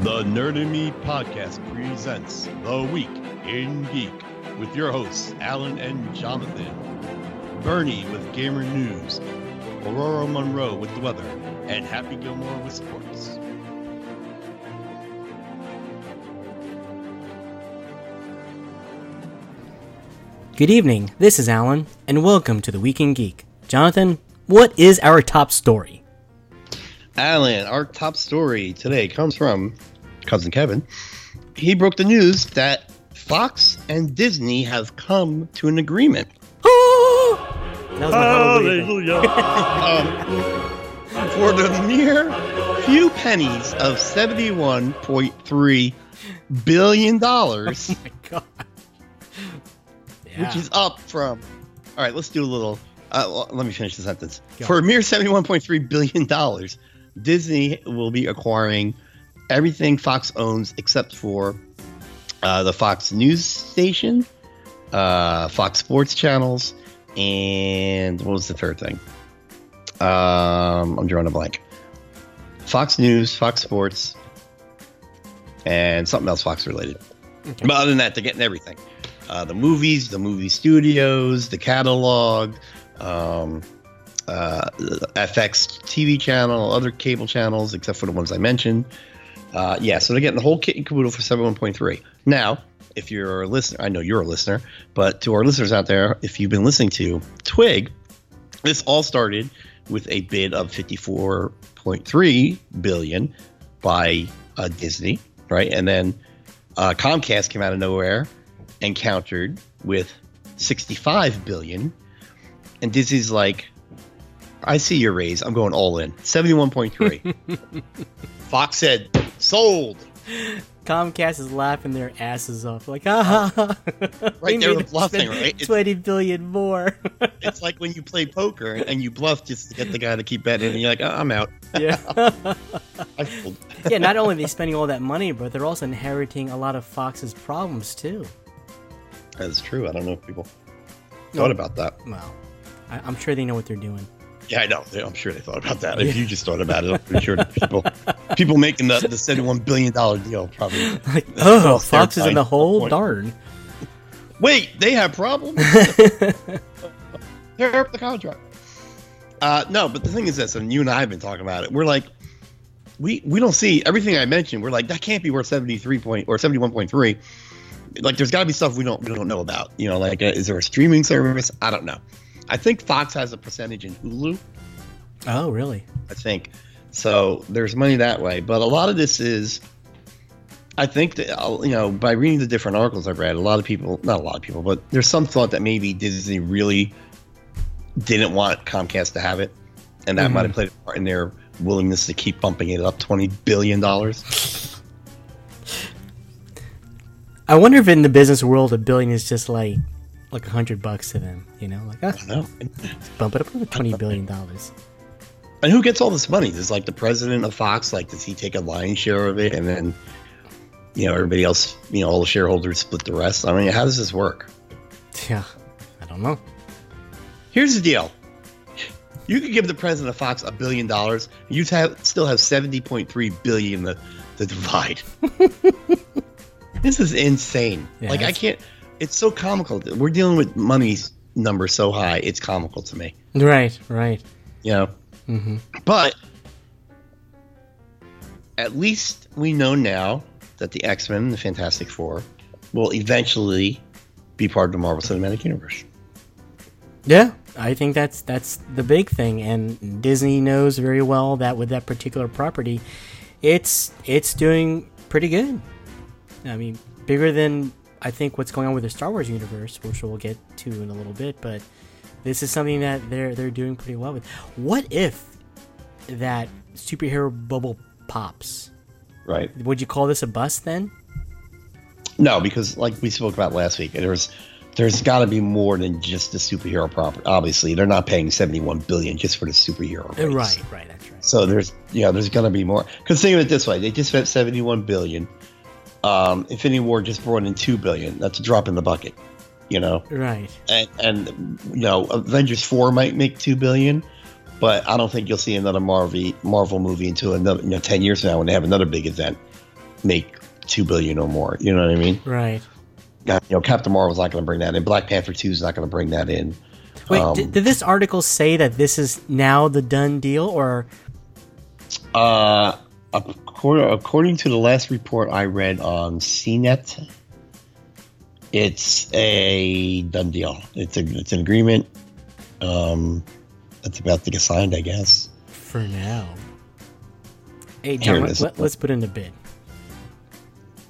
The Nerd in Me podcast presents The Week in Geek with your hosts, Alan and Jonathan. Bernie with Gamer News, Aurora Monroe with the weather, and Happy Gilmore with sports. Good evening, this is Alan, and welcome to the Week in Geek. Jonathan, what is our top story? Alan, our top story today comes from cousin Kevin. He broke the news that Fox and Disney have come to an agreement. that was my hallelujah. um, for the mere few pennies of seventy-one point three billion dollars, Oh my god. Yeah. which is up from. All right, let's do a little. Uh, well, let me finish the sentence. Go. For a mere seventy-one point three billion dollars, Disney will be acquiring everything Fox owns except for uh, the Fox News station, uh, Fox Sports channels, and what was the third thing? Um, I'm drawing a blank. Fox News, Fox Sports, and something else Fox related. Okay. But other than that, they're getting everything. Uh, the movies, the movie studios, the catalog, um, uh, FX TV channel, other cable channels, except for the ones I mentioned. Uh, yeah, so they're getting the whole kit and caboodle for 71.3. Now, if you're a listener, I know you're a listener, but to our listeners out there, if you've been listening to Twig, this all started with a bid of 54.3 billion by uh, Disney, right? And then uh, Comcast came out of nowhere and countered with 65 billion. And Disney's like, I see your raise. I'm going all in. 71.3. Fox said, sold. Comcast is laughing their asses off, like, ah, ha, ha. Right, We bluffing, right? It's- Twenty billion more. It's like when you play poker and you bluff just to get the guy to keep betting, and you're like, oh, I'm out. yeah. Yeah. Not only are they spending all that money, but they're also inheriting a lot of Fox's problems too. That's true. I don't know if people thought about that. Well, I- I'm sure they know what they're doing. Yeah, I know. I'm sure they thought about that. If you just thought about it, I'm pretty sure people people making the, the 71 billion dollar deal probably. Like, oh, Fox is in the hole. Darn. Wait, they have problems. Tear up the contract. Uh, no, but the thing is this, and you and I have been talking about it. We're like, we we don't see everything I mentioned. We're like, that can't be worth 73 point or 71.3. Like, there's got to be stuff we don't we don't know about. You know, like, uh, is there a streaming service? I don't know. I think Fox has a percentage in Hulu. Oh, really? I think. So there's money that way, but a lot of this is, I think that uh, you know by reading the different articles I've read, a lot of people, not a lot of people, but there's some thought that maybe Disney really didn't want Comcast to have it, and that Mhm. might have played a part in their willingness to keep bumping it up twenty billion dollars. I wonder if in the business world a billion is just like like a hundred bucks to them. You know, like ah, No, bump it up to twenty billion dollars. and who gets all this money? Does like the president of Fox like does he take a lion's share of it, and then you know everybody else, you know, all the shareholders split the rest? I mean, how does this work? Yeah, I don't know. Here's the deal. You could give the president of Fox a billion dollars, and you'd have still have seventy point three billion to, to divide. this is insane. Yeah, like I can't. It's so comical. We're dealing with money numbers so high. It's comical to me. Right, right. You know. hmm But at least we know now that the X Men and the Fantastic Four will eventually be part of the Marvel Cinematic Universe. Yeah, I think that's that's the big thing, and Disney knows very well that with that particular property, it's it's doing pretty good. I mean, bigger than I think what's going on with the Star Wars universe, which we'll get to in a little bit. But this is something that they're they're doing pretty well with. What if that superhero bubble pops? Right. Would you call this a bust then? No, because like we spoke about last week, there's there's got to be more than just the superhero property. Obviously, they're not paying 71 billion just for the superhero. Uh, rights. Right, right, that's right. So there's you know there's going to be more. Because think of it this way: they just spent 71 billion. Um, Infinity War just brought in two billion. That's a drop in the bucket. You know, Right. and, and you know Avengers four might make two billion, but I don't think you'll see another Marvel Marvel movie until another you know ten years from now when they have another big event. make two billion or more. You know what I mean? Right. Uh, you know, Captain Marvel's not going to bring that in. Black Panther Two is not going to bring that in. Wait, Um, did, did this article say that this is now the done deal, or Uh, according, according to the last report I read on CNET, it's a done deal. It's a it's an agreement. Um, that's about to get signed, I guess. for now? Hey, John, let, is. let, us put in a bid.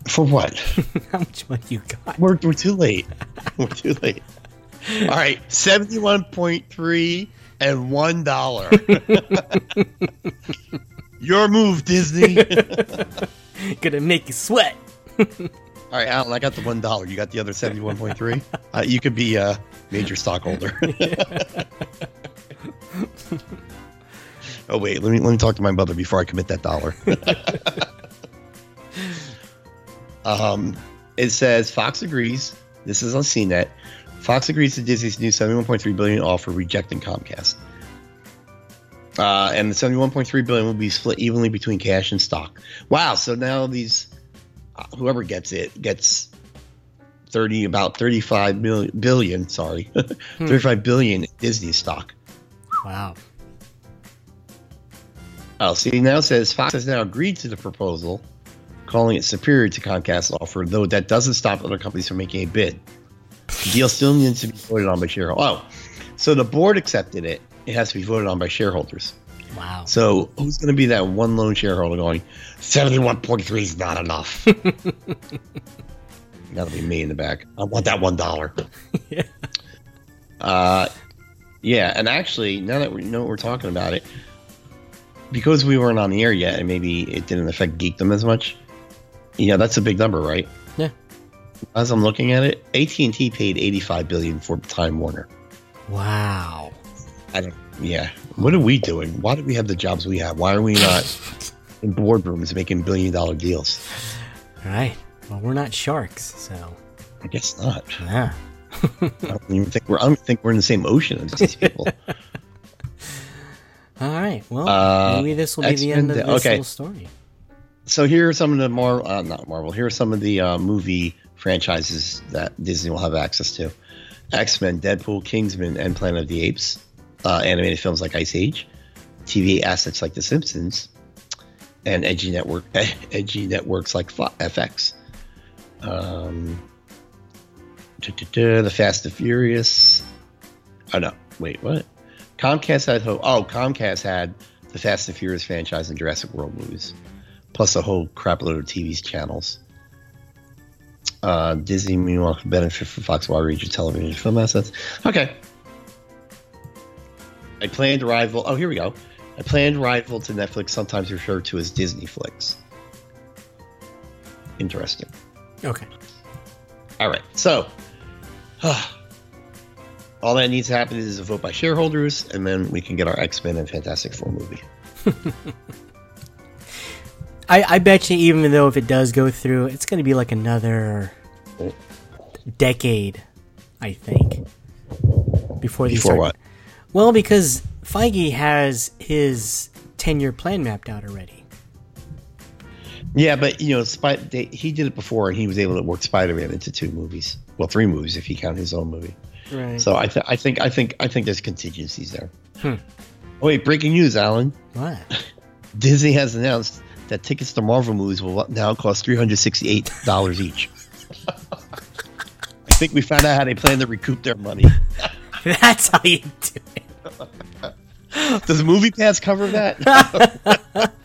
For what? How much money you got? We're, we're too late. We're too late. All right, seventy-one point three and one dollar. Your move, Disney. Gonna make you sweat. All right, Alan, I got the one dollar. You got the other seventy-one point three. Uh, you could be a major stockholder. oh wait, let me let me talk to my mother before I commit that dollar. um, it says Fox agrees. This is on CNET. Fox agrees to Disney's new seventy-one point three billion offer, rejecting Comcast. Uh, and the seventy-one point three billion will be split evenly between cash and stock. Wow! So now these uh, whoever gets it gets 30 about 35 million billion sorry 35 billion disney stock Wow. oh see now it says fox has now agreed to the proposal calling it superior to comcast's offer though that doesn't stop other companies from making a bid the deal still needs to be voted on by shareholders oh so the board accepted it it has to be voted on by shareholders Wow. so who's going to be that one lone shareholder going 71.3 is not enough That'll be me in the back. I want that one dollar. Yeah. Uh, yeah, and actually, now that we know what we're talking about it, because we weren't on the air yet, and maybe it didn't affect geekdom as much. Yeah, that's a big number, right? Yeah. As I'm looking at it, AT and T paid 85 billion for Time Warner. Wow. I don't. Yeah. What are we doing? Why do we have the jobs we have? Why are we not in boardrooms making billion dollar deals? All right. Well, we're not sharks, so I guess not. yeah. I don't even think we're. I don't think we're in the same ocean as these people. All right. Well, Uh, maybe this will be the end of X-Men- this okay. little story. so here are some of the more uh, not Marvel. Here are some of the uh, movie franchises that Disney will have access to: X Men, Deadpool, Kingsman, and Planet of the Apes. Uh, animated films like Ice Age, TV assets like The Simpsons, and edgy network edgy networks like FX. Um, the Fast and Furious. Oh no, wait, what? Comcast had oh Comcast had the Fast and Furious franchise and Jurassic World movies, plus a whole crap load of TV channels. Uh, Disney, meanwhile, could benefit from Fox Wide Region television film assets. Okay. I planned rival. Oh, here we go. I planned rival to Netflix, sometimes referred to as Disney Flicks. Interesting. Okay. All right. So, all that needs to happen is a vote by shareholders, and then we can get our X Men and Fantastic Four movie. I, I bet you, even though if it does go through, it's going to be like another oh. decade, I think, before these Before start- what? Well, because Feige has his ten-year plan mapped out already. Yeah, but you know, Spy- they, he did it before, and he was able to work Spider Man into two movies. Well, three movies if you count his own movie. Right. So I, th- I think, I think, I think there's contingencies there. Hmm. Oh, wait, breaking news, Alan! what? Disney has announced that tickets to Marvel movies will now cost three hundred sixty-eight dollars each. I think we found out how they plan to recoup their money. That's how you do it. Does Movie Pass cover that?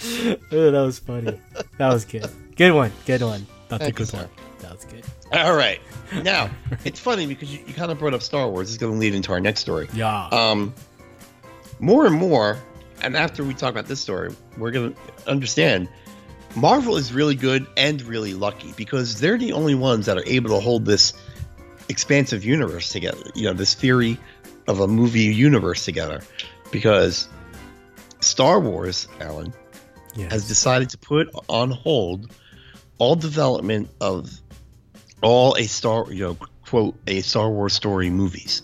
Oh, that was funny. That was good. Good one. Good one. That's a Thank you, good sir. one. That was good. All right. Now, it's funny because you, you kind of brought up Star Wars. It's going to lead into our next story. Yeah. Um, more and more, and after we talk about this story, we're going to understand Marvel is really good and really lucky because they're the only ones that are able to hold this expansive universe together. You know, this theory of a movie universe together. Because Star Wars, Alan, yes. has decided to put on hold all development of all a Star, you know, quote, a Star Wars story movies,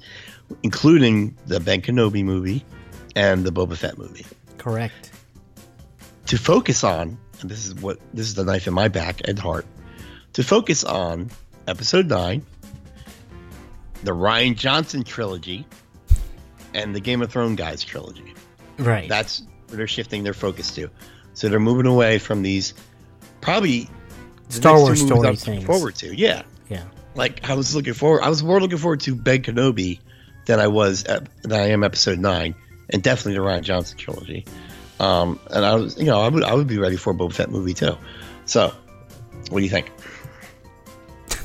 including the Ben Kenobi movie and the Boba Fett movie, Correct. to focus on and this is what this is the knife in my back and heart, to focus on episode nine, the Rian Johnson trilogy, and the Game of Thrones guys trilogy. Right. That's where they're shifting their focus to. So they're moving away from these probably the Star Wars story things. Forward to, yeah. yeah. Like I was looking forward. I was more looking forward to Ben Kenobi than I was at, than I am episode nine, and definitely the Rian Johnson trilogy. Um, and I was, you know, I would I would be ready for a Boba Fett movie too. So, what do you think?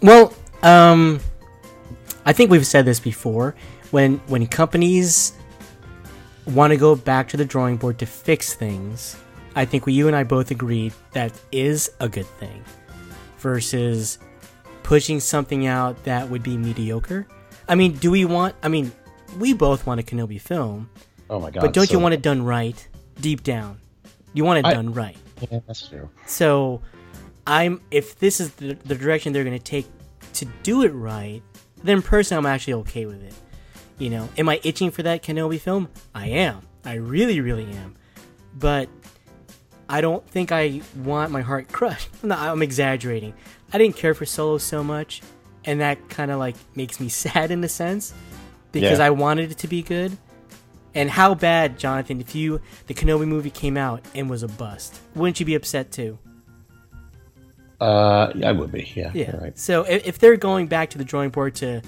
Well, um, I think we've said this before. When when companies want to go back to the drawing board to fix things, I think we, you and I both agree that is a good thing, versus pushing something out that would be mediocre. I mean, do we want? I mean, we both want a Kenobi film, Oh my god! but don't so- you want it done right deep down? You want it I- done right. Yeah, that's true. So, I'm if this is the, the direction they're going to take to do it right, then personally, I'm actually okay with it. You know, am I itching for that Kenobi film? I am. I really, really am. But I don't think I want my heart crushed. No, I'm exaggerating. I didn't care for Solo so much, and that kind of like makes me sad in a sense because Yeah. I wanted it to be good. And how bad, Jonathan, if you the Kenobi movie came out and was a bust, wouldn't you be upset too? Uh, I would be. Yeah. Yeah. Right. So if, if they're going back to the drawing board to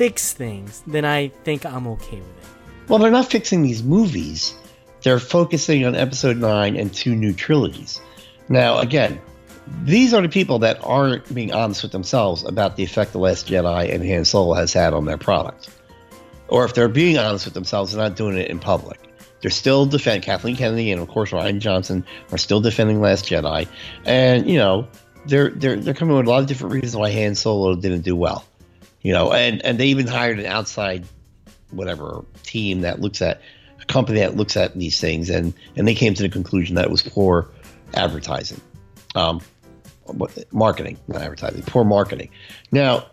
fix things, then I think I'm okay with it. Well, they're not fixing these movies. They're focusing on episode nine and two new trilogies. Now, again, these are the people that aren't being honest with themselves about the effect The Last Jedi and Han Solo has had on their product. Or if they're being honest with themselves, they're not doing it in public. They're still defending Kathleen Kennedy and of course Rian Johnson are still defending Last Jedi, and you know they're they're they're coming with a lot of different reasons why Han Solo didn't do well. You know, and and they even hired an outside whatever team that looks at a company that looks at these things and and they came to the conclusion that it was poor advertising. Um marketing not advertising poor marketing. Now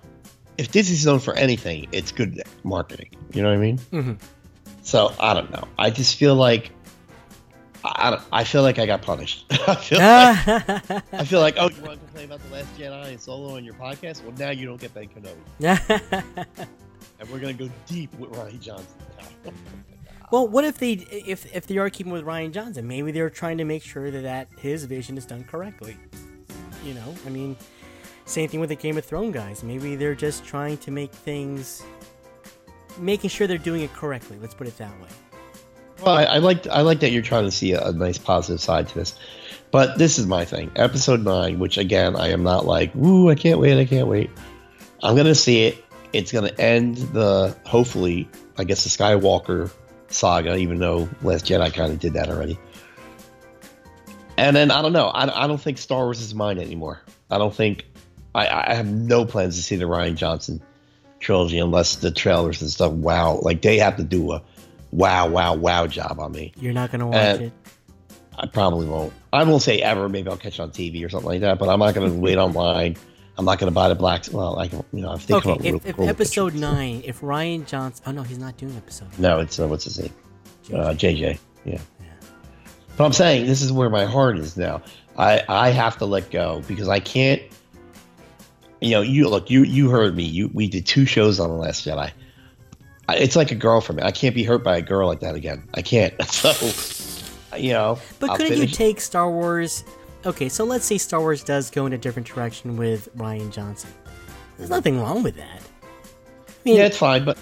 if disney's known for anything it's good marketing. You know what i mean? Mhm. so i don't know. I just feel like I, I don't- I feel like I got punished. I feel like I feel like oh you want to complain about the Last Jedi and Solo on your podcast? Well now you don't get Ben Kenobi, and we're gonna go deep with Rian Johnson. well, what if they if if they are keeping with Rian Johnson? Maybe they're trying to make sure that, that his vision is done correctly. You know, I mean, same thing with the Game of Thrones guys. Maybe they're just trying to make things, making sure they're doing it correctly. Let's put it that way. Well, I, I like I like that you're trying to see a, a nice positive side to this, but this is my thing. Episode nine, which again I am not like, woo, I can't wait, I can't wait. I'm gonna see it. It's gonna end the hopefully, I guess the Skywalker saga, even though Last Jedi kind of did that already. And then I don't know. I, I don't think Star Wars is mine anymore. I don't think I, I have no plans to see the Rian Johnson trilogy unless the trailers and stuff. Wow, like they have to do a wow, wow, wow job on me. You're not gonna watch Uh, it. I probably won't. I won't say ever. Maybe I'll catch it on TV or something like that. But I'm not going to wait online. I'm not going to buy the blacks. Well, I can, you know, if they come Okay, up with if, real if episode pictures. nine, if Rian Johnson, oh no, he's not doing episode. No, it's uh, what's his name? Uh, JJ. Yeah. Yeah. But I'm saying this is where my heart is now. I I have to let go because I can't. You know, you look. You you heard me. You we did two shows on the Last Jedi. It's like a girl for me. I can't be hurt by a girl like that again. I can't. So, you know. But I'll couldn't you take Star Wars? Okay, so let's say Star Wars does go in a different direction with Rian Johnson. There's nothing wrong with that. I mean, Yeah, it's fine. But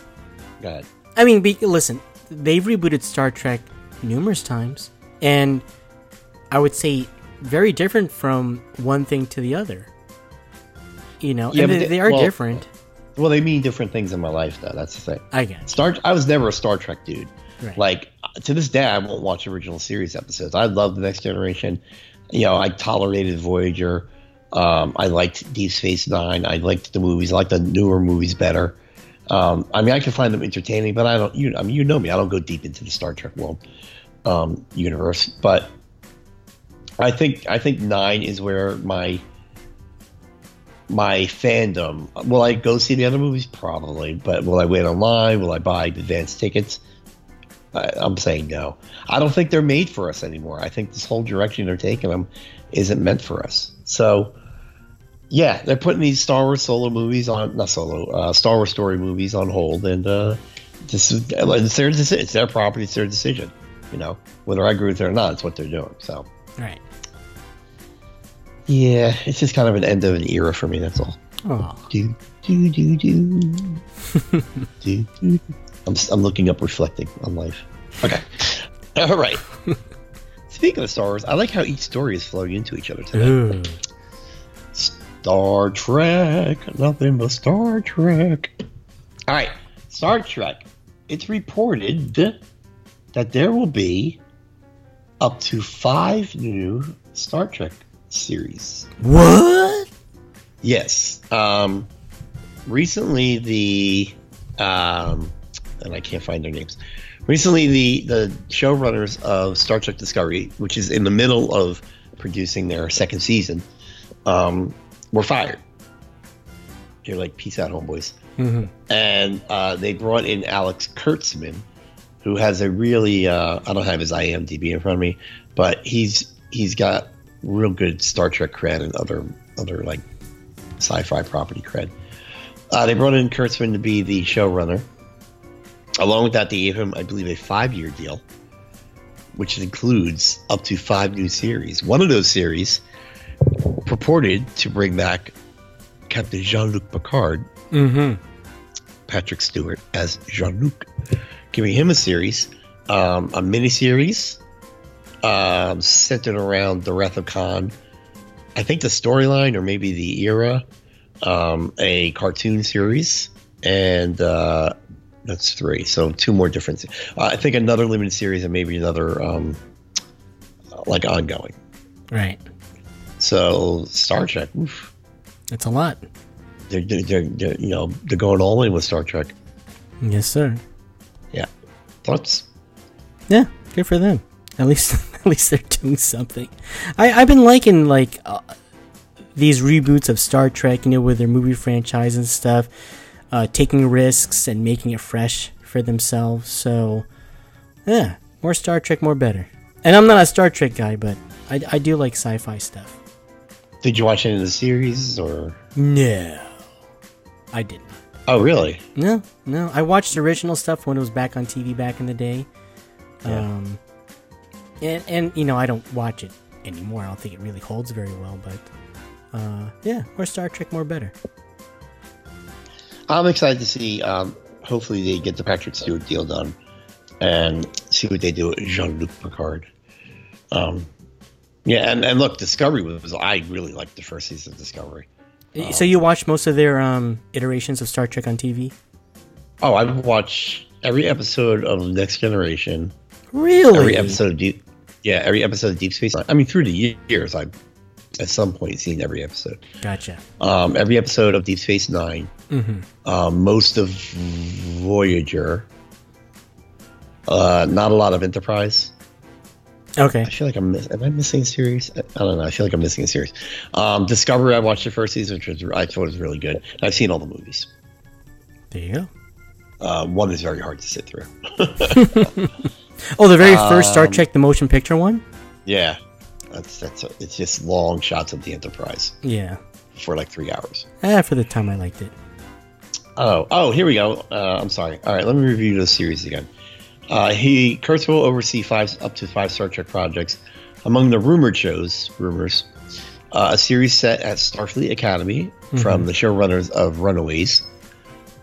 go ahead. I mean, be, listen, they've rebooted Star Trek numerous times, and I would say very different from one thing to the other. You know, Yeah, and they, they- they are well- different. Well, they mean different things in my life, though. That's the thing. I guess. Star. I was never a Star Trek dude. Right. Like to this day, I won't watch original series episodes. I love the Next Generation. You know, I tolerated Voyager. Um, I liked Deep Space Nine. I liked the movies. I like the newer movies better. Um, I mean, I can find them entertaining, but I don't. You, I mean, you know me. I don't go deep into the Star Trek world um, universe. But I think I think nine is where my my fandom. Will I go see the other movies? Probably. But will I wait online? Will I buy advanced tickets? I, I'm saying no. I don't think they're made for us anymore. I think this whole direction they're taking them isn't meant for us. So, yeah, they're putting these Star Wars solo movies on, not solo, uh, Star Wars story movies on hold, and uh, this is it's their. It's their property. It's their decision. You know, whether I agree with it or not, it's what they're doing. So, Right. Yeah, it's just kind of an end of an era for me. That's all. Oh. Do do do do. do, do. I'm I'm looking up, reflecting on life. Okay, all right. Speaking of Star Wars, I like how each story is flowing into each other today. Ooh. Star Trek, nothing but Star Trek. All right, Star Trek. It's reported that there will be up to five new Star Trek series. What? Yes. Um, recently, the um, and I can't find their names. Recently, the the showrunners of Star Trek Discovery, which is in the middle of producing their second season, um, were fired. You're like, peace out, homeboys. hmm And uh, they brought in Alex Kurtzman, who has a really uh, I don't have his IMDb in front of me, but he's he's got real good Star Trek cred and other other like sci-fi property cred. Uh, they brought in Kurtzman to be the showrunner. Along with that, they gave him, I believe, a five-year deal, which includes up to five new series. One of those series purported to bring back Captain Jean-Luc Picard hmm Patrick Stewart as Jean Luc, giving him a series, um, a mini series um, centered around the Wrath of Khan. I think the storyline, or maybe the era, um, a cartoon series, and uh, that's three. So two more different. Uh, I think another limited series, and maybe another um, like ongoing. Right. So Star Trek, oof, That's a lot. they're, they're, they're, they're you know they're going all in with Star Trek. Yes, sir. Yeah, thoughts. Yeah, good for them. At least, at least they're doing something. I I've been liking like uh, these reboots of Star Trek, you know, with their movie franchise and stuff, uh, taking risks and making it fresh for themselves. So, yeah, more Star Trek, more better. And I'm not a Star Trek guy, but I, I do like sci-fi stuff. Did you watch any of the series or? No, I did not. Oh, really? No, no. I watched original stuff when it was back on TV back in the day. Yeah. Um, and and you know I don't watch it anymore. I don't think it really holds very well. But uh, yeah, more Star Trek, more better. I'm excited to see. Um, hopefully, they get the Patrick Stewart deal done and see what they do with Jean Luc Picard. Um, yeah, and, and look, Discovery was. I really liked the first season of Discovery. so you watched most of their um, iterations of Star Trek on TV? Oh, I've watched every episode of Next Generation. Really? Every episode of Deep. Yeah, every episode of Deep Space. I mean, through the years, I've at some point seen every episode. Gotcha. Um, every episode of Deep Space Nine. hmm um, most of Voyager. Uh, not a lot of Enterprise. Okay. I feel like I'm miss- am I missing a series? I I don't know. I feel like I'm missing a series. Um, Discovery. I watched the first season, which was, I thought was really good. I've seen all the movies. There you go. Uh, one is very hard to sit through. Oh, the very first Star Um, Trek, the motion picture one. yeah, that's that's it's just long shots of the Enterprise Yeah. for like three hours. Ah, for the time I liked it. Oh, oh, here we go. Uh, I'm sorry. All right, let me review the series again. Uh, he Kurtz will oversee five up to five Star Trek projects. Among the rumored shows, rumors, uh, a series set at Starfleet Academy from the showrunners of Runaways,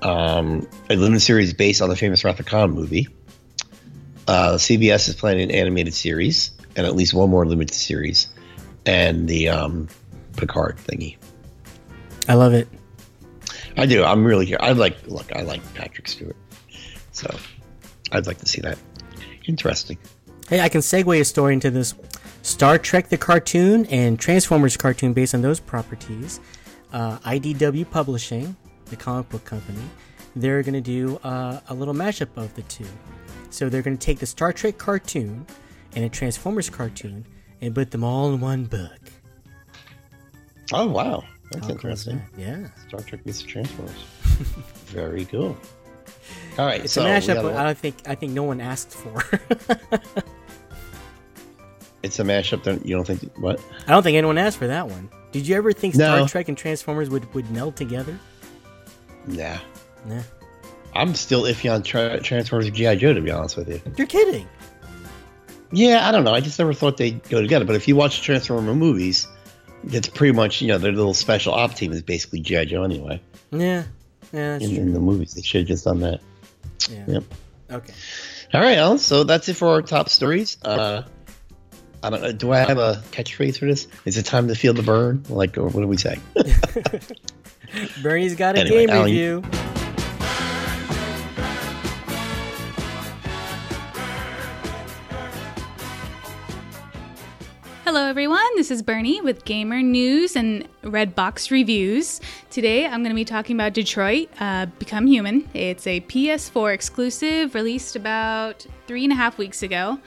um, a limited series based on the famous Wrath of Khan movie. Uh, CBS is planning an animated series and at least one more limited series, and the um, Picard thingy. I love it. I do. I'm really here. I like look. I like Patrick Stewart, so I'd like to see that. Interesting. Hey, I can segue a story into this Star Trek the cartoon and Transformers cartoon based on those properties. Uh, IDW Publishing, the comic book company, they're going to do uh, a little mashup of the two. So they're going to take the Star Trek cartoon and a Transformers cartoon and put them all in one book. Oh wow, that's interesting. Yeah. Star Trek meets the Transformers. Very cool. All right, It's so a mashup. a- I don't think I think no one asked for. it's a mashup. That you don't think what? I don't think anyone asked for that one. Did you ever think Star No. Trek and Transformers would, would meld together? Nah, Nah. I'm still iffy on tra- Transformers and GI Joe. To be honest with you. You're kidding. Yeah, I don't know. I just never thought they'd go together. But if you watch the Transformer movies, it's pretty much you know their little special op team is basically GI Joe anyway. Yeah. Yeah, that's In, in the movies, they should have just done that. Yeah. Yep. Okay. All right, Alan. So that's it for our top stories. Uh, I don't know. Do I have a catchphrase for this? Is it time to feel the burn? Like, or what do we say? Bernie's got a Anyway, game Alan, you- Hello, everyone. This is Bernie with Gamer News and Redbox Reviews. Today, I'm going to be talking about Detroit uh, Become Human. It's a PS4 exclusive released about three and a half weeks ago.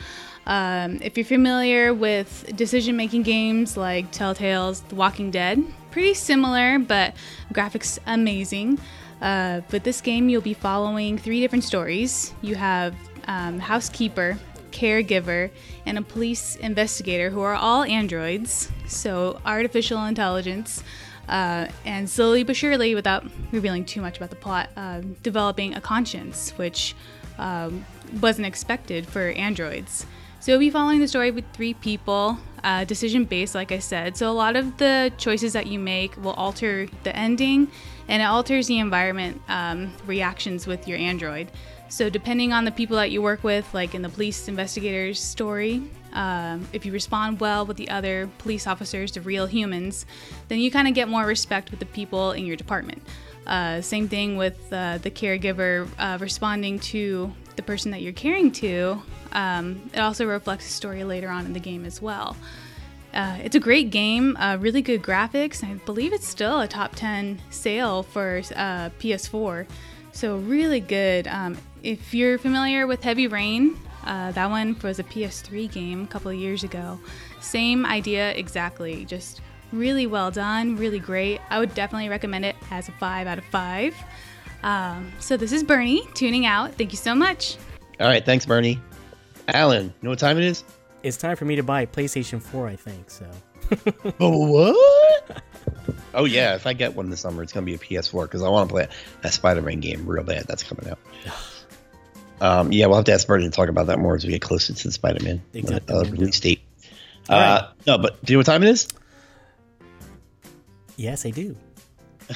Um, if you're familiar with decision making games like Telltale's The Walking Dead, pretty similar, but graphics amazing. Uh, but this game, you'll be following three different stories. You have um, Housekeeper, caregiver, and a police investigator who are all androids, so artificial intelligence. Uh, and slowly but surely, without revealing too much about the plot, uh, developing a conscience, which um, wasn't expected for androids. So we'll be following the story with three people, uh, decision based, like I said. So a lot of the choices that you make will alter the ending, and it alters the environment um, reactions with your android. So depending on the people that you work with, like in the police investigator's story, um, if you respond well with the other police officers, the real humans, then you kind of get more respect with the people in your department. Uh, same thing with uh, the caregiver uh, responding to the person that you're caring to. Um, it also reflects the story later on in the game as well. Uh, it's a great game, uh, really good graphics. I believe it's still a top 10 sale for uh, PS4. So, really good. Um, if you're familiar with Heavy Rain, uh, that one was a PS3 game a couple of years ago. Same idea exactly, just really well done, really great. I would definitely recommend it as a 5 out of 5. Um, so, this is Bernie tuning out. Thank you so much. All right, thanks, Bernie. Alan, you know what time it is? It's time for me to buy a PlayStation 4, I think. So Oh, what? oh yeah, if I get one this summer, it's gonna be a PS4 because I want to play that Spider-Man game real bad. That's coming out. Um, yeah, we'll have to ask Bernie to talk about that more as we get closer to the Spider-Man uh, Exactly. uh, release date. All Uh, no, but do you know what time it is? yes, I do.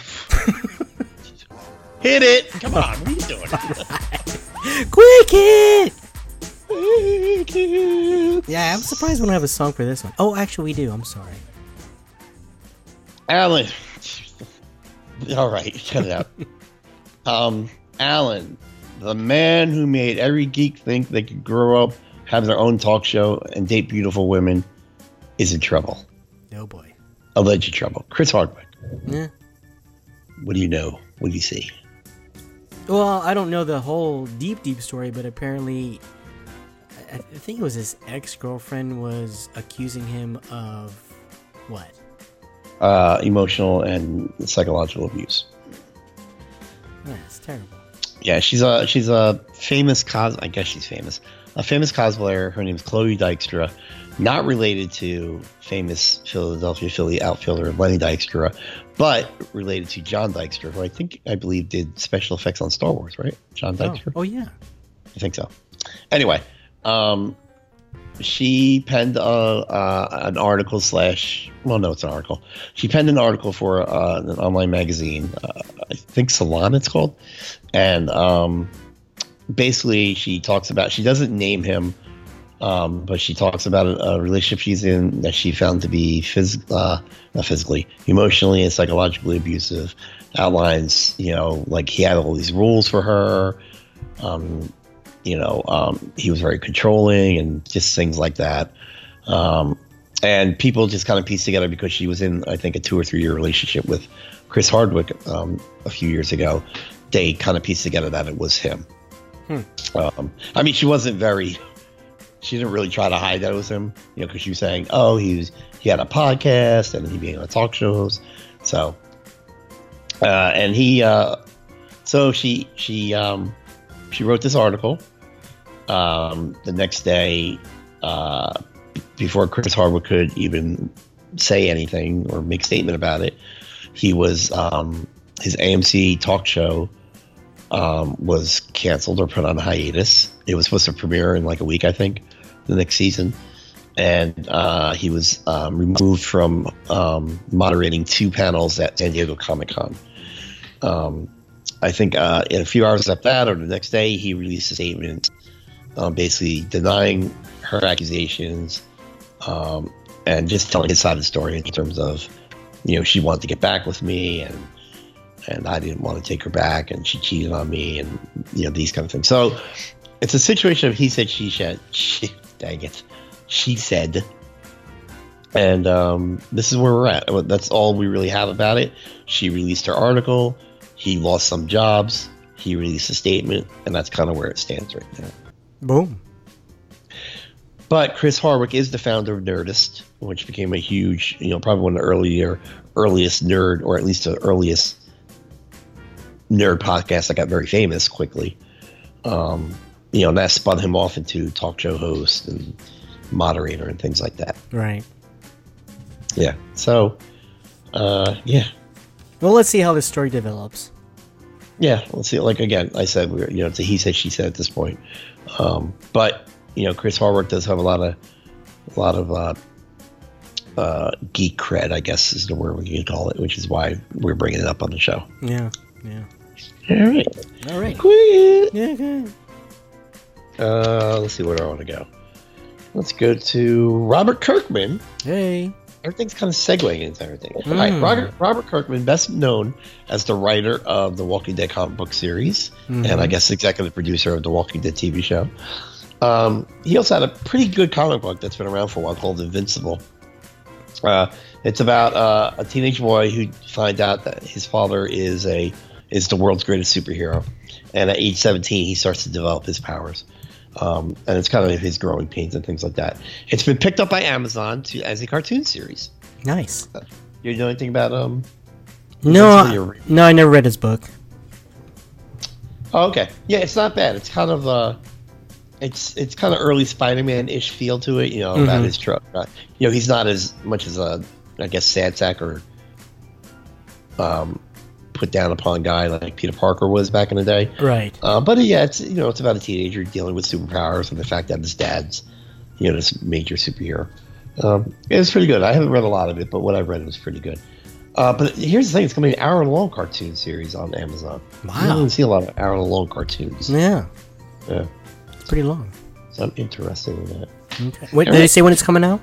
Hit it! Come on, what are you doing? Quick hit! Yeah, I'm surprised we don't have a song for this one. Oh, actually, we do. I'm sorry. Alan. All right, shut it out. um, Alan, the man who made every geek think they could grow up, have their own talk show, and date beautiful women, is in trouble. Oh boy. Alleged trouble. Chris Hardwick. Yeah. What do you know? What do you see? Well, I don't know the whole deep, deep story, but apparently, I, I think it was his ex girlfriend was accusing him of what? Uh, emotional and psychological abuse. That's terrible. Yeah, she's a she's a famous cos. I guess she's famous. A famous cosplayer. Her name's Chloe Dykstra. Not related to famous Philadelphia Philly outfielder Lenny Dykstra, but related to John Dykstra, who I think I believe did special effects on Star Wars. Right, John Oh, Dykstra. oh yeah. I think so. Anyway, um, she penned a, uh, an article slash. Well, no, it's an article. She penned an article for uh, an online magazine. Uh, I think Salon, it's called, and um, basically she talks about. She doesn't name him, um, but she talks about a, a relationship she's in that she found to be phys- uh, not physically, emotionally, and psychologically abusive. Outlines, you know, like he had all these rules for her. Um, you know, um, he was very controlling and just things like that. Um, and people just kind of pieced together because she was in, I think, a two or three year relationship with Chris Hardwick um, a few years ago. They kind of pieced together that it was him. Um, I mean, she wasn't very. She didn't really try to hide that it was him, you know, because she was saying, "Oh, he was he had a podcast and he being on talk shows." So, uh, and he, uh, so she she um, she wrote this article. Um, the next day, uh, before Chris Hardwick could even say anything or make statement about it, he was um, his AMC talk show um, was canceled or put on hiatus. It was supposed to premiere in like a week, I think, the next season, and uh, he was um, removed from um, moderating two panels at San Diego Comic Con. Um, I think uh, in a few hours after that, or the next day, he released a statement um, basically denying her accusations um, and just telling his side of the story in terms of, you know, she wanted to get back with me and and I didn't want to take her back and she cheated on me and you know these kind of things. So it's a situation of he said, she said, she, dang it, she said. And um, this is where we're at. That's all we really have about it. She released her article. He lost some jobs. He released a statement, and that's kind of where it stands right now. Boom. But Chris Hardwick is the founder of Nerdist, which became a huge, you know, probably one of the earlier, earliest nerd, or at least the earliest nerd podcast that got very famous quickly. Um, you know, and that spun him off into talk show host and moderator and things like that. Right. Yeah. So, uh, yeah. Well, let's see how this story develops. Yeah, let's see. Like again, I said, we're you know, it's a he said she said at this point. Um, but you know, Chris Hardwick does have a lot of, a lot of uh, uh, geek cred, I guess is the word we can call it, which is why we're bringing it up on the show. Yeah. Yeah. All right. All right. Yeah. Uh, let's see where I want to go. Let's go to Robert Kirkman. Hey. Everything's kind of segueing into everything. All right, Mm. Robert, Robert Kirkman, best known as the writer of the Walking Dead comic book series, and I Mhm. guess executive producer of the Walking Dead TV show. Um, he also had a pretty good comic book that's been around for a while called Invincible. Uh, it's about uh, a teenage boy who finds out that his father is a is the world's greatest superhero, and at age 17 he starts to develop his powers. Um, and it's kind of his growing pains and things like that. It's been picked up by Amazon to as a cartoon series. Nice. You know anything about um? No, I, no, I never read his book. Oh, okay. Yeah, it's not bad. It's kind of uh, it's it's kind of early Spider-Man ish feel to it. You know about Mhm. his truck. Uh, you know, he's not as much as a I guess sad sack or um put down upon guy like Peter Parker was back in the day. Right. Uh, but yeah, it's you know it's about a teenager dealing with superpowers and the fact that his dad's you know this major superhero. Um, it's pretty good. I haven't read a lot of it, but what I've read was pretty good. Uh, but here's the thing: it's going to be an hour-long cartoon series on Amazon. You Wow. don't see a lot of hour-long cartoons. Yeah. Yeah, It's pretty long. so I'm interested in that. Okay. Wait, did they say when it's coming out?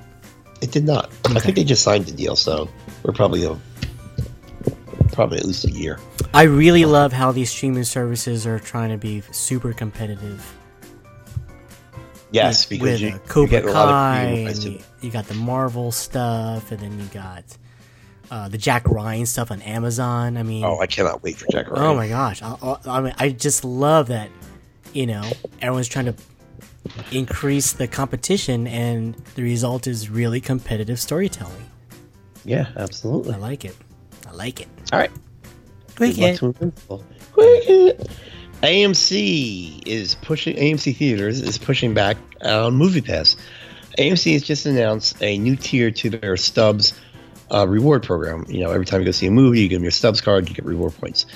It did not. I think they just signed the deal, so we're probably a, probably at least a year. I really love how these streaming services are trying to be super competitive. Yes, with, because with, you, uh, you Cobra get a lot Kai, you, you got the Marvel stuff, and then you got uh, the Jack Ryan stuff on Amazon. I mean, Oh, I cannot wait for Jack Ryan. oh my gosh! I, I, I mean, I just love that. You know, everyone's trying to increase the competition, and the result is really competitive storytelling. Yeah, absolutely. I like it. I like it. All right. Quick Good hit. Quick hit. AMC is pushing. AMC theaters is pushing back on Movie Pass. AMC has just announced a new tier to their Stubs uh, reward program. You know, every time you go see a movie, you give them your Stubs card, you get reward points.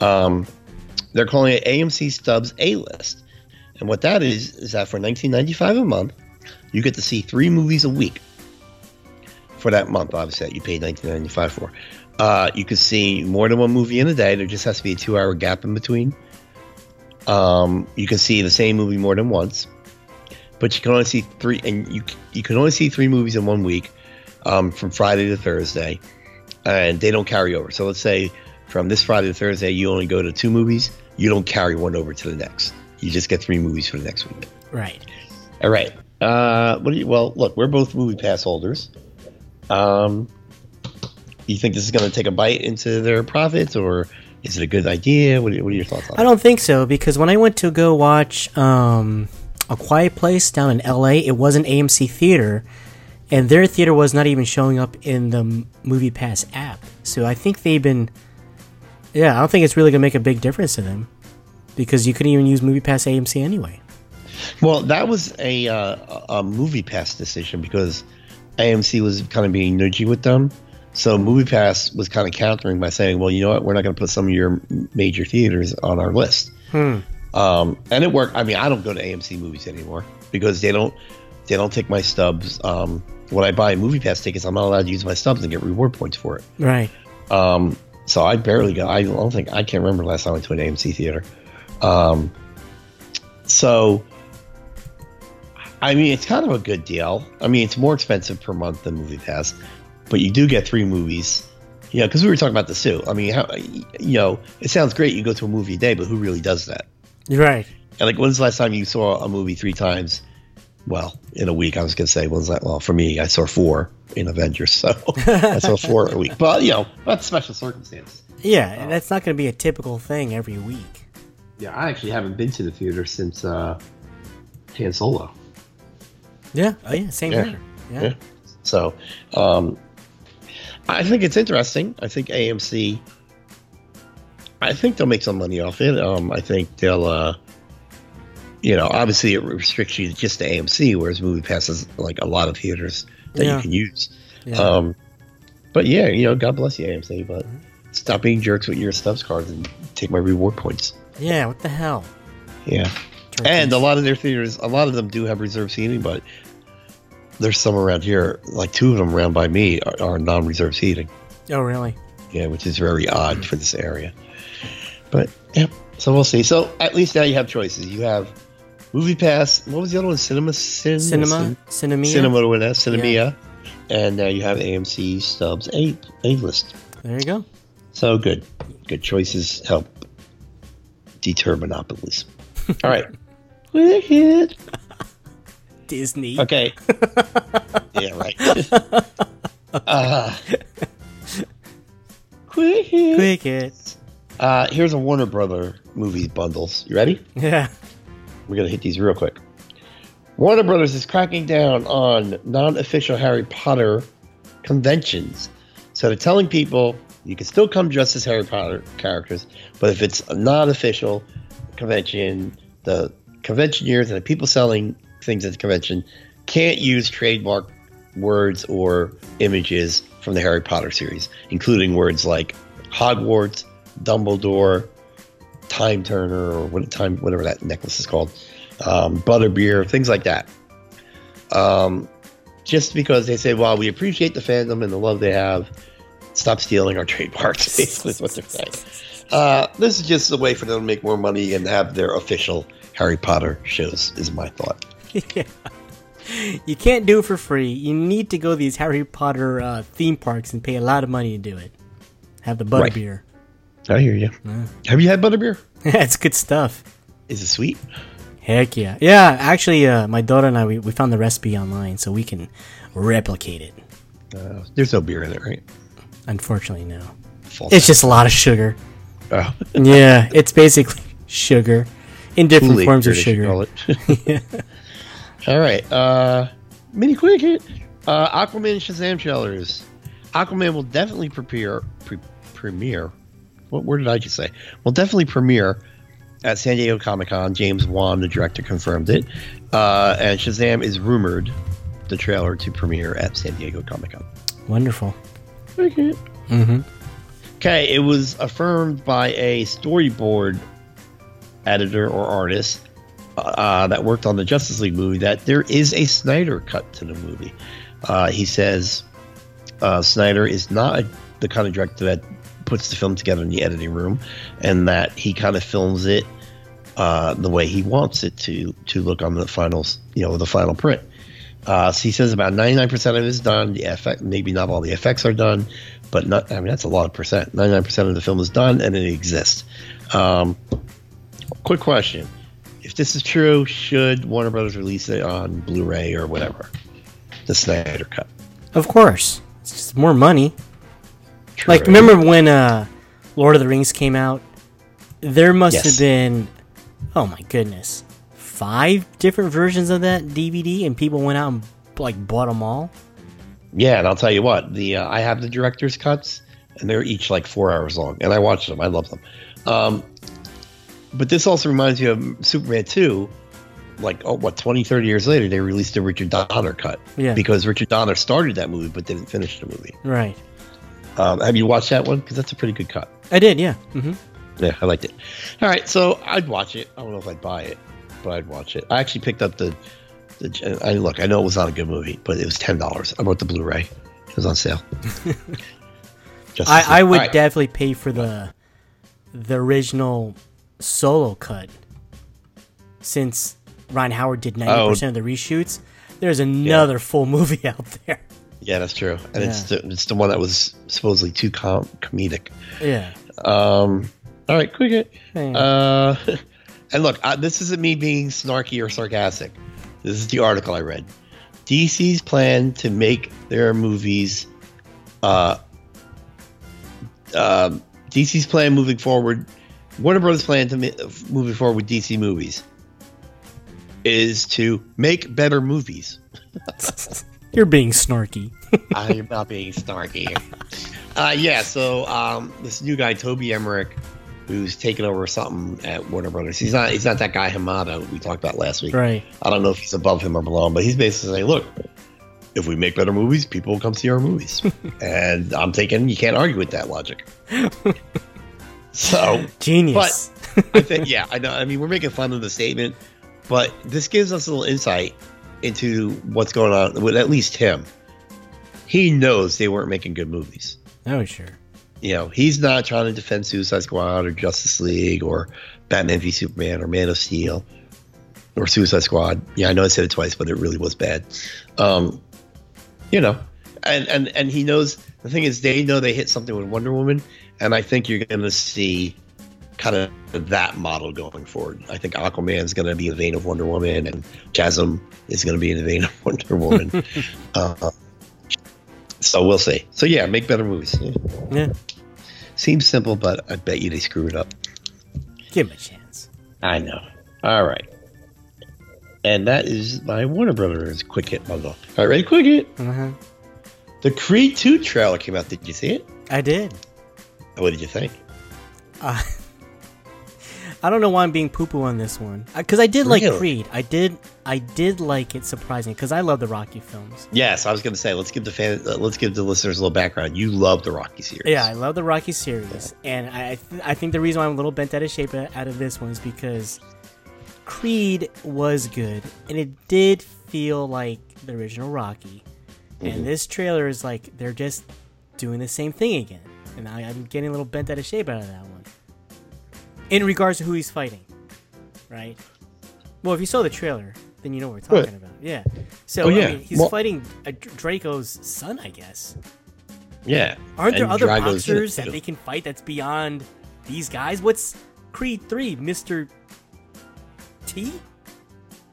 Um, they're calling it AMC Stubs A List, and what that is is that for 19.95 a month, you get to see three movies a week. For that month, obviously, that you paid 19.95 for. Uh, you can see more than one movie in a day. There just has to be a two-hour gap in between. Um, you can see the same movie more than once, but you can only see three, and you you can only see three movies in one week, um, from Friday to Thursday, and they don't carry over. So let's say from this Friday to Thursday, you only go to two movies. You don't carry one over to the next. You just get three movies for the next week. Right. All right. Uh, what do you? Well, look, we're both movie pass holders. Um, you think this is going to take a bite into their profits, or is it a good idea? What are, what are your thoughts on I don't think so because when I went to go watch um, A Quiet Place down in LA, it was an AMC theater, and their theater was not even showing up in the Movie Pass app. So I think they've been, yeah, I don't think it's really gonna make a big difference to them. because you couldn't even use Movie Pass AMC anyway. Well, that was a uh, a movie pass decision because AMC was kind of being nudgy with them. So Movie Pass was kind of countering by saying, "Well, you know what? We're not going to put some of your major theaters on our list." Hmm. Um, and it worked. I mean, I don't go to AMC movies anymore because they don't they don't take my stubs. Um, when I buy Movie Pass tickets, I'm not allowed to use my stubs and get reward points for it. Right. Um, so I barely go. I don't think I can't remember the last time I went to an AMC theater. Um, so I mean, it's kind of a good deal. I mean, it's more expensive per month than Movie Pass, but you do get three movies. Yeah, because we were talking about this too. I mean, how, you know, it sounds great. You go to a movie a day, but who really does that? Right. And like, when's the last time you saw a movie three times? Well, in a week, I was gonna say, when's that? Well, for me, I saw four in Avengers, so I saw four a week. But you know, that's special circumstance. Yeah, that's not going to be a typical thing every week. Yeah, I actually haven't been to the theater since uh, Han Solo. Yeah. Oh yeah. Same Yeah. here. Yeah. Yeah. So, um, I think it's interesting. I think AMC. I think they'll make some money off it. Um, I think they'll, uh, you know, obviously it restricts you just to AMC, whereas Movie Pass has like a lot of theaters that Yeah. you can use. Yeah. Um, but yeah, you know, God bless you, AMC. But Mm-hmm. stop being jerks with your stubs cards and take my reward points. yeah. What the hell? Yeah. And a lot of their theaters, a lot of them do have reserved seating, but there's some around here, like two of them around by me are, are non-reserved seating. Oh really? Yeah, which is very odd for this area. But yeah, so we'll see. So at least now you have choices. You have Movie Pass. What was the other one? Cinema, Cin, Cinema. Cinema. Cinema with Sinemia, and now you have AMC Stubs A A list. There you go. So good, good choices help deter monopolies. All right, Wicked. Disney. Okay. yeah, right. uh, quick hit. Quick it. Uh, here's a Warner Brother movie bundles. You ready? Yeah. We're gonna hit these real quick. Warner Brothers is cracking down on non-official Harry Potter conventions. So they're telling people you can still come dressed as Harry Potter characters, but if it's a non-official convention, the conventioneers and the people selling things at the convention can't use trademark words or images from the Harry Potter series, including words like Hogwarts, Dumbledore, Time Turner, or what time whatever that necklace is called, um, Butterbeer, things like that. Um, just because they say, "Well, we appreciate the fandom and the love they have. Stop stealing our trademarks." Basically, is what they're saying. Uh, this is just a way for them to make more money and have their official Harry Potter shows. Is my thought. yeah. You can't do it for free. You need to go to these Harry Potter uh, theme parks and pay a lot of money to do it. Have the Right. butterbeer. I hear you. Have you had Butterbeer? Yeah, it's good stuff. Is it sweet? Heck yeah. Yeah, actually, uh, my daughter and I, we, we found the recipe online so we can replicate it. Uh, there's no beer in it, right? Unfortunately, no. It's just a lot of sugar. Oh. Yeah, it's basically sugar in different forms of beer, they should sugar. it. All right. Uh, mini quick hit. Uh, Aquaman Shazam trailers. Aquaman will definitely premiere. Pre- premiere. What word did I just say? Will definitely premiere at San Diego Comic Con. James Wan, the director, confirmed it. Uh, and Shazam is rumored the trailer to premiere at San Diego Comic Con. Wonderful. Okay. Mm-hmm. Okay, it was affirmed by a storyboard editor or artist uh, that worked on the Justice League movie that there is a Snyder cut to the movie. Uh, he says uh, Snyder is not a, the kind of director that puts the film together in the editing room, and that he kind of films it uh, the way he wants it to to look on the finals, you know, the final print. Uh, so he says about 99% of it is done. The effect, maybe not all the effects are done, but not. I mean, that's a lot of percent. 99% of the film is done and it exists. Um, quick question: If this is true, should Warner Brothers release it on Blu-ray or whatever? The Snyder cut. Of course. It's just more money. True. Like, remember when uh, Lord of the Rings came out? There must Yes. have been, oh my goodness, five different versions of that DVD, and people went out and like bought them all. Yeah, and I'll tell you what. The uh, I have the director's cuts, and they're each like four hours long, and I watched them. I love them. Um, but this also reminds me of Superman 2. Like, oh, what, 20, 30 years later, they released a Richard Donner cut. Yeah. Because Richard Donner started that movie but didn't finish the movie. Right. Um, have you watched that one? Because that's a pretty good cut. I did. Yeah. hmm Yeah, I liked it. All right, so I'd watch it. I don't know if I'd buy it, but I'd watch it. I actually picked up the. the I look. I know it was not a good movie, but it was ten dollars. I bought the Blu-ray. It was on sale. Just. I, I would All right. definitely pay for the the original solo cut since Ron Howard did ninety percent of the reshoots. There's another full movie out there. Yeah, that's true, and it's the, it's the one that was supposedly too com- comedic. Yeah. Um. All right, quick. Yeah. Uh, and look, uh, this isn't me being snarky or sarcastic. This is the article I read. DC's plan to make their movies. Uh, um DC's plan moving forward. Warner Brothers' plan to moving forward with DC movies is to make better movies. You're being snarky. I'm not being snarky. Uh, yeah, so um, this new guy, Toby Emmerich, who's taken over something at Warner Brothers. He's not he's not that guy Hamada we talked about last week. right. I don't know if he's above him or below him, but he's basically saying, look, if we make better movies, people will come see our movies. and I'm thinking you can't argue with that logic. So Genius. But I think yeah, I know. I mean, we're making fun of the statement, but this gives us a little insight into what's going on with at least him. He knows they weren't making good movies. oh sure. You know, he's not trying to defend Suicide Squad or Justice League or Batman v Superman or Man of Steel or Suicide Squad. Yeah, I know I said it twice, but it really was bad. Um, you know, and and and he knows the thing is they know they hit something with Wonder Woman, and I think you're going to see kind of that model going forward. I think Aquaman's going to be in the vein of Wonder Woman, and Shazam is going to be in the vein of Wonder Woman. uh, so we'll see. So yeah, make better movies. Yeah. Yeah. Seems simple, but I bet you they screw it up. Give him a chance. I know. All right. And that is my Warner Brothers quick hit bundle. All right, ready? Quick hit. Uh-huh. The Creed 2 trailer came out. Did you see it? I did. What did you think? Uh, I don't know why I'm being poo poo on this one because I did like Really? Creed. I did. I did like it surprisingly because I love the Rocky films. Yes, I was going to say let's give the fan, uh, let's give the listeners a little background. You love the Rocky series. Yeah, I love the Rocky series, and I th- I think the reason why I'm a little bent out of shape out of this one is because Creed was good, and it did feel like the original Rocky, and this trailer is like they're just doing the same thing again, and I, I'm getting a little bent out of shape out of that one. In regards to who he's fighting, right? Well, if you saw the trailer, then you know what we're talking about. Yeah. So Oh, I mean, he's Well- fighting Drago's son, I guess. Yeah. Aren't there And other Drago's boxers that they can fight that's beyond these guys? What's Creed 3, Mr. T?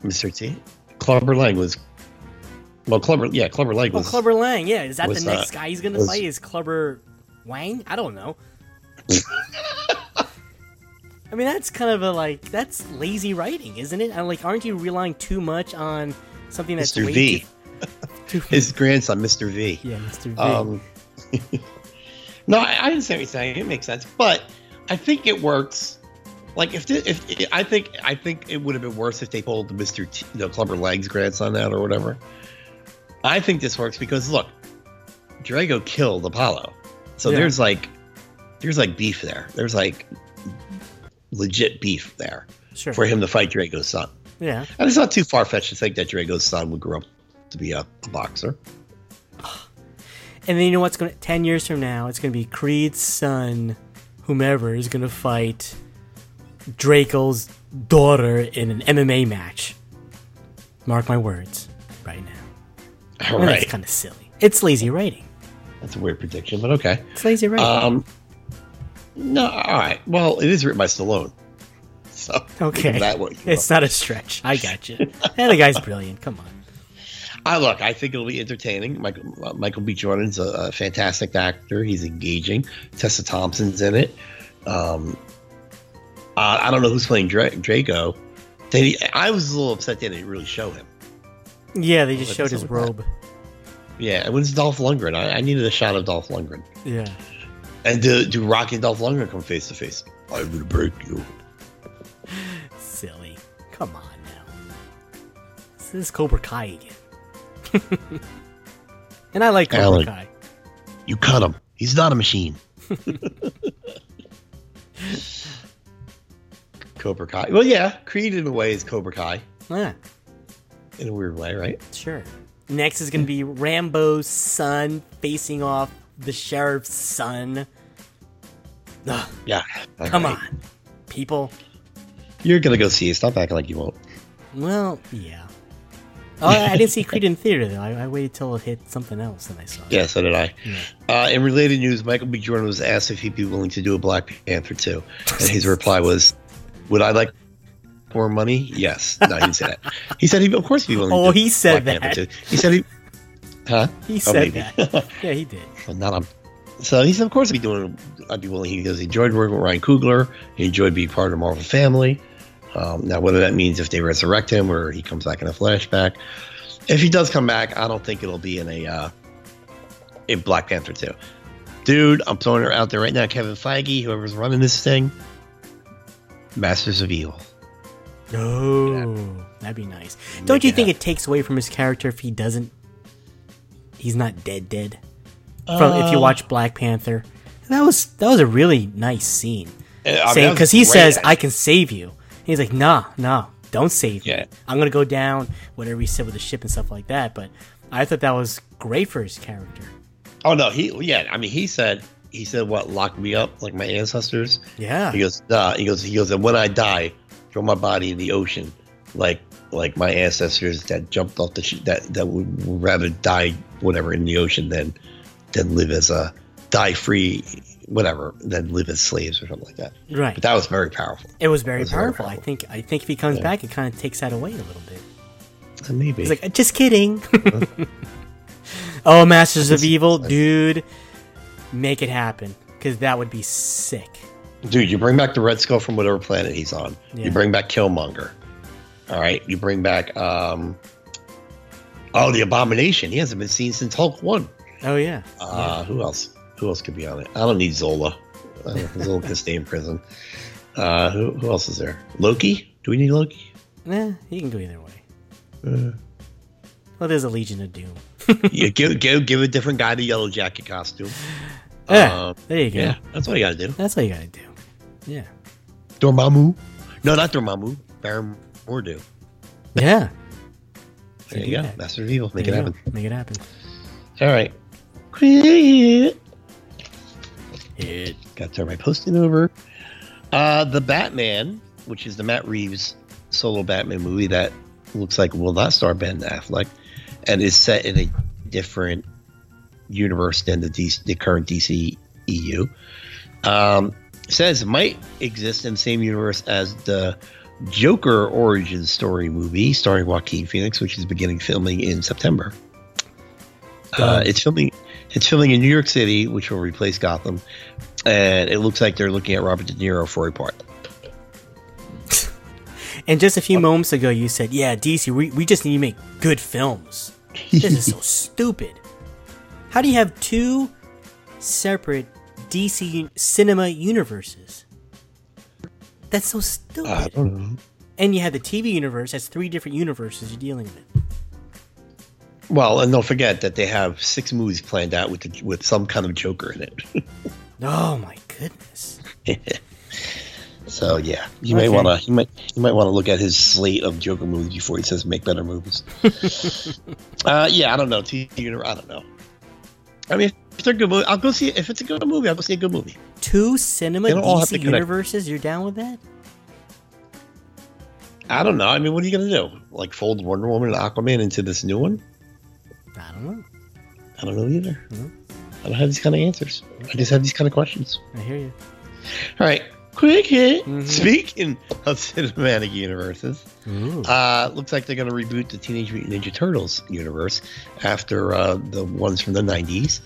Mr. T? Clubber Lang was. Well, Clubber, yeah, Clubber Lang Oh, was. Clubber Lang. Yeah, is that the next uh, guy he's going to fight? Is Clubber Wang? I don't know. I mean, that's kind of a like, that's lazy writing, isn't it? And like, aren't you relying too much on something that's Mr. V. too. too His grandson, Mr. V. yeah, Mr. V. Um, no, I, I didn't say what you're saying. It makes sense, but I think it works. Like if thi- if I think I think it would have been worse if they pulled Mr. T, know, Clubber Lang's grandson out or whatever. I think this works because look, Drago killed Apollo, so Yeah. there's like there's like beef there. There's like legit beef there sure. for him to fight Drago's son. Yeah. And it's not too far fetched to think that Drago's son would grow up to be a, a boxer. And then you know what's going to 10 years from now, it's going to be Creed's son, whomever, is going to fight Drago's daughter in an MMA match. Mark my words right now. All And right, That's kind of silly. It's lazy writing. That's a weird prediction, but okay. It's lazy writing. Um, no, all right. Well, it is written by Stallone, so okay. that way. It's not a stretch. I got you. and the guy's brilliant. Come on. I look. I think it'll be entertaining. Michael uh, Michael B. Jordan's a, a fantastic actor. He's engaging. Tessa Thompson's in it. Um, uh, I don't know who's playing Dra- Drago. They, I was a little upset they didn't really show him. Yeah, they just showed his robe. Yeah, it was Dolph Lundgren. I, I needed a shot of Dolph Lundgren. Yeah. And do, do Rocky and Dolph Lundgren come face to face? I'm gonna break you. Silly. Come on now. This is Cobra Kai again. and I like Cobra Alan. Kai. You cut him. He's not a machine. Cobra Kai. Well, yeah, Creed in a way is Cobra Kai Yeah, in a weird way, right? sure. Next is going to be Rambo's son facing off the sheriff's son. Ugh, Yeah. come on, people. You're gonna go see it. Stop acting like you won't. Well, yeah. Oh, I didn't see Creed in theater though. I, I waited till it hit something else and I saw it. Yeah, so did I. Uh, in related news, Michael B. Jordan was asked if he'd be willing to do a Black Panther 2. And his reply was, Would I like more money? Yes. No, he didn't say that. He said, he, Of course he'd be willing Oh, he said that. Panther 2. He said, he, Huh? He Oh, said maybe. that. Yeah, he did. Well, not on. So he said, Of course I'd be doing I'd be willing. He goes, He enjoyed working with Ryan Coogler. He enjoyed being part of the Marvel family. Um, now, whether that means if they resurrect him or he comes back in a flashback, if he does come back, I don't think it'll be in a uh, in Black Panther 2. Dude, I'm throwing her out there right now. Kevin Feige, whoever's running this thing, Masters of Evil. Oh, that'd be nice. Don't you it think it takes away from his character if he doesn't? He's not dead, dead. From if you Uh, watch Black Panther, that was that was a really nice scene. I mean, that Saying was because he says, "I can save you." He's like, "Nah, nah, don't save Yeah. me. I'm gonna go down." Whatever he said with the ship and stuff like that. But I thought that was great for his character. Oh no, he yeah. I mean, he said he said what lock me up like my ancestors. Yeah, He goes, nah. He goes, he goes, and when I die, throw my body in the ocean, like like my ancestors that jumped off the sh- that that would rather die whatever in the ocean than than live as a die free whatever than live as slaves or something like that. right. But that was very powerful. it was very was very powerful. I think. I think if he comes Yeah. back, it kind of takes that away a little bit. Uh, Maybe. He's like, just kidding. oh, Masters of Evil, dude, make it happen because that would be sick. Dude, you bring back the Red Skull from whatever planet he's on. Yeah. You bring back Killmonger. All right. You bring back um oh the Abomination. He hasn't been seen since Hulk one. Oh yeah, Uh, Who else? Who else could be on it? I don't need Zola. Uh, Zola can stay in prison. Uh, who, who else is there? Loki? Do we need Loki? Nah, he can go either way. Uh, Well, there's a Legion of Doom. yeah, give, give give a different guy the yellow jacket costume. Yeah, Um, there you go. yeah, that's all you got to do. That's all you gotta do. Yeah, Dormammu? No, not Dormammu. Baron Mordo. yeah. There you go. that. Master of Evil. Make There it happen. go. Make it happen. All right. Quit. It. Got to turn my post-it over. Uh, the Batman, which is the Matt Reeves solo Batman movie that looks like will not star Ben Affleck, and is set in a different universe than the DC, the current DC EU. Um, says might exist in the same universe as the Joker origin story movie starring Joaquin Phoenix, which is beginning filming in September. Uh, it's filming. It's filming in New York City, which will replace Gotham, and it looks like they're looking at Robert De Niro for a part. And just a few moments ago, you said, "Yeah, DC, we, we just need to make good films." This is so stupid. How do you have two separate DC cinema universes? That's so stupid. I don't know. And you have the TV universe. That's three different universes you're dealing with. Well, and don't forget that they have six movies planned out with the, with some kind of Joker in it. Oh my goodness. so yeah, you Okay. may want to you might you might want to look at his slate of Joker movies before he says make better movies. uh, yeah, I don't know. TV universe, I don't know. I mean, if they're good movie, I'll go see it. If it's a good movie, I'll go see a good movie. Two cinema They don't all have to DC universes. You're down with that? I don't know. I mean, what are you gonna do? Like fold Wonder Woman and Aquaman into this new one? I don't know. I don't know either. I don't have these kind of answers. I just have these kind of questions. I hear you. All right, quick hit. Mhm. Speaking of cinematic universes, uh, looks like they're going to reboot the Teenage Mutant Ninja Turtles universe after uh, the ones from the '90s,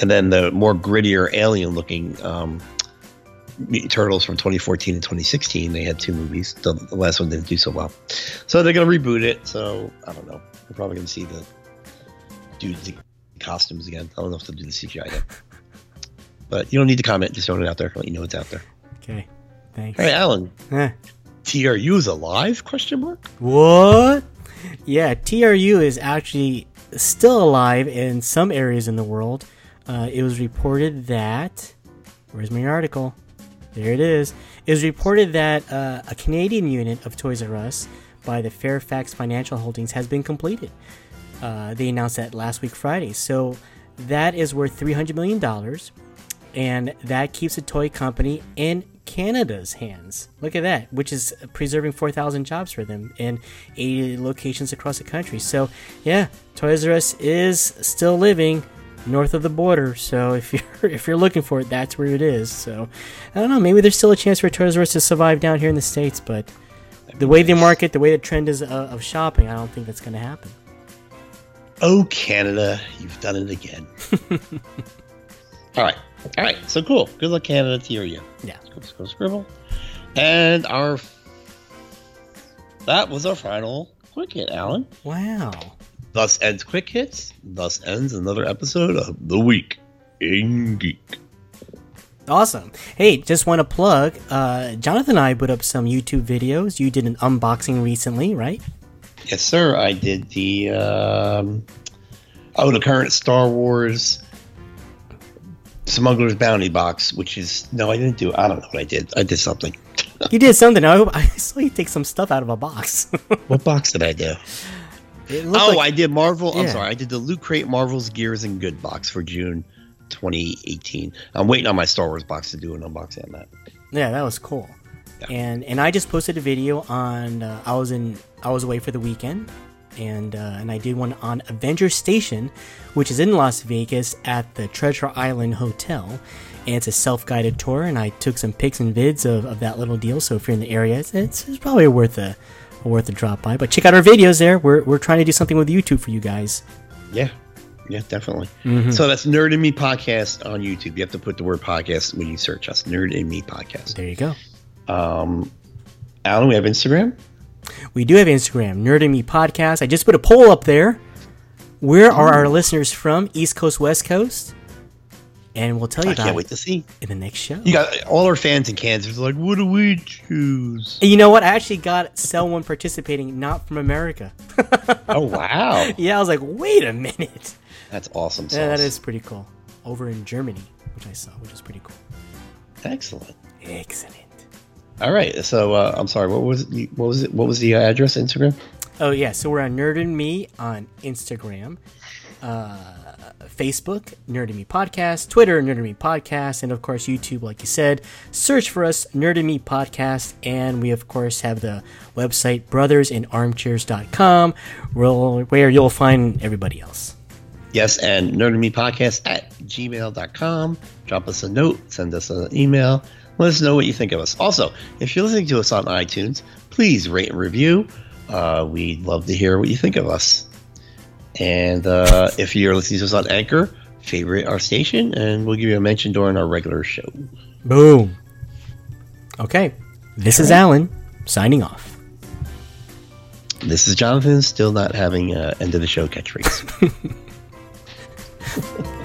and then the more grittier, alien-looking um, Turtles from 2014 and 2016. They had two movies. The, the last one didn't do so well, so they're going to reboot it. So I don't know. We're probably going to see the dudes in costumes again. I don't know if they'll do the CGI yet. But you don't need to comment. Just throwing it out there. Let you know it's out there. Okay. Thanks. Right, Alan. TRU is alive? Question mark. What? Yeah, TRU is actually still alive in some areas in the world. Uh, it was reported that. Where's my article? There it is. It was reported that uh, a Canadian unit of Toys R Us by the Fairfax Financial Holdings has been completed. Uh, they announced that last week, Friday. So that is worth $300 million. And that keeps the toy company in Canada's hands. Look at that, which is preserving 4,000 jobs for them in 80 locations across the country. So, yeah, Toys R Us is still living north of the border. So if you're if you're looking for it, that's where it is. So I don't know. Maybe there's still a chance for Toys R Us to survive down here in the states, but the way they market, the way the trend is uh, of shopping, I don't think that's going to happen. Oh, Canada, you've done it again. All right. All right. So cool. Good luck, Canada, to you. Yeah. Let's go scribble. And our. That was our final quick hit, Alan. Wow. Thus ends quick hits. Thus ends another episode of the week in geek. Awesome. Hey, just want to plug. Uh, Jonathan and I put up some YouTube videos. You did an unboxing recently, right? Yes, sir. I did the um, oh the current Star Wars Smuggler's Bounty box, which is no, I didn't do. I don't know what I did. I did something. You did something. I, I saw you take some stuff out of a box. what box did I do? Oh, like- I did Marvel. I'm sorry, I did the Loot Crate Marvel's Gears and Good box for June 2018. I'm waiting on my Star Wars box to do an unboxing on that. Yeah, that was cool. Yeah. And and I just posted a video on. Uh, I was in. I was away for the weekend, and uh, and I did one on Avenger Station, which is in Las Vegas at the Treasure Island Hotel. And it's a self-guided tour, and I took some pics and vids of, of that little deal. So if you're in the area, it's, it's probably worth a worth a drop by. But check out our videos there. We're we're trying to do something with YouTube for you guys. Yeah. Yeah, definitely. Mm-hmm. So that's Nerd and Me podcast on YouTube. You have to put the word podcast when you search us. Nerd and Me podcast. There you go. Um, Alan, we have Instagram. We do have Instagram, Nerd and Me Podcast. I just put a poll up there. Where are our listeners from? East Coast, West Coast? And we'll tell you I about can't it wait to see. in the next show. You got all our fans in Kansas like, what do we choose? And you know what? I actually got someone participating not from America. oh wow, yeah, I was like, wait a minute. that's awesome. Yeah, that is pretty cool. Over in Germany, which I saw, which is pretty cool. excellent. Excellent. All right, so uh, I'm sorry. What was it, what was it? What was the uh, address? Instagram. Oh yeah, so we're on Nerd and Me on Instagram, uh, Facebook, Nerd Me Podcast, Twitter, Nerd Me Podcast, and of course YouTube. Like you said, search for us, Nerd Me Podcast, and we of course have the website brothersinarmchairs.com, where, where you'll find everybody else. Yes, and nerd me podcast at gmail.com. Drop us a note, send us an email, let us know what you think of us. Also, if you're listening to us on iTunes, please rate and review. Uh, we'd love to hear what you think of us. And uh, if you're listening to us on Anchor, favorite our station, and we'll give you a mention during our regular show. Boom. Okay, this is Alan signing off. This is Jonathan, still not having an end of the show catchphrase.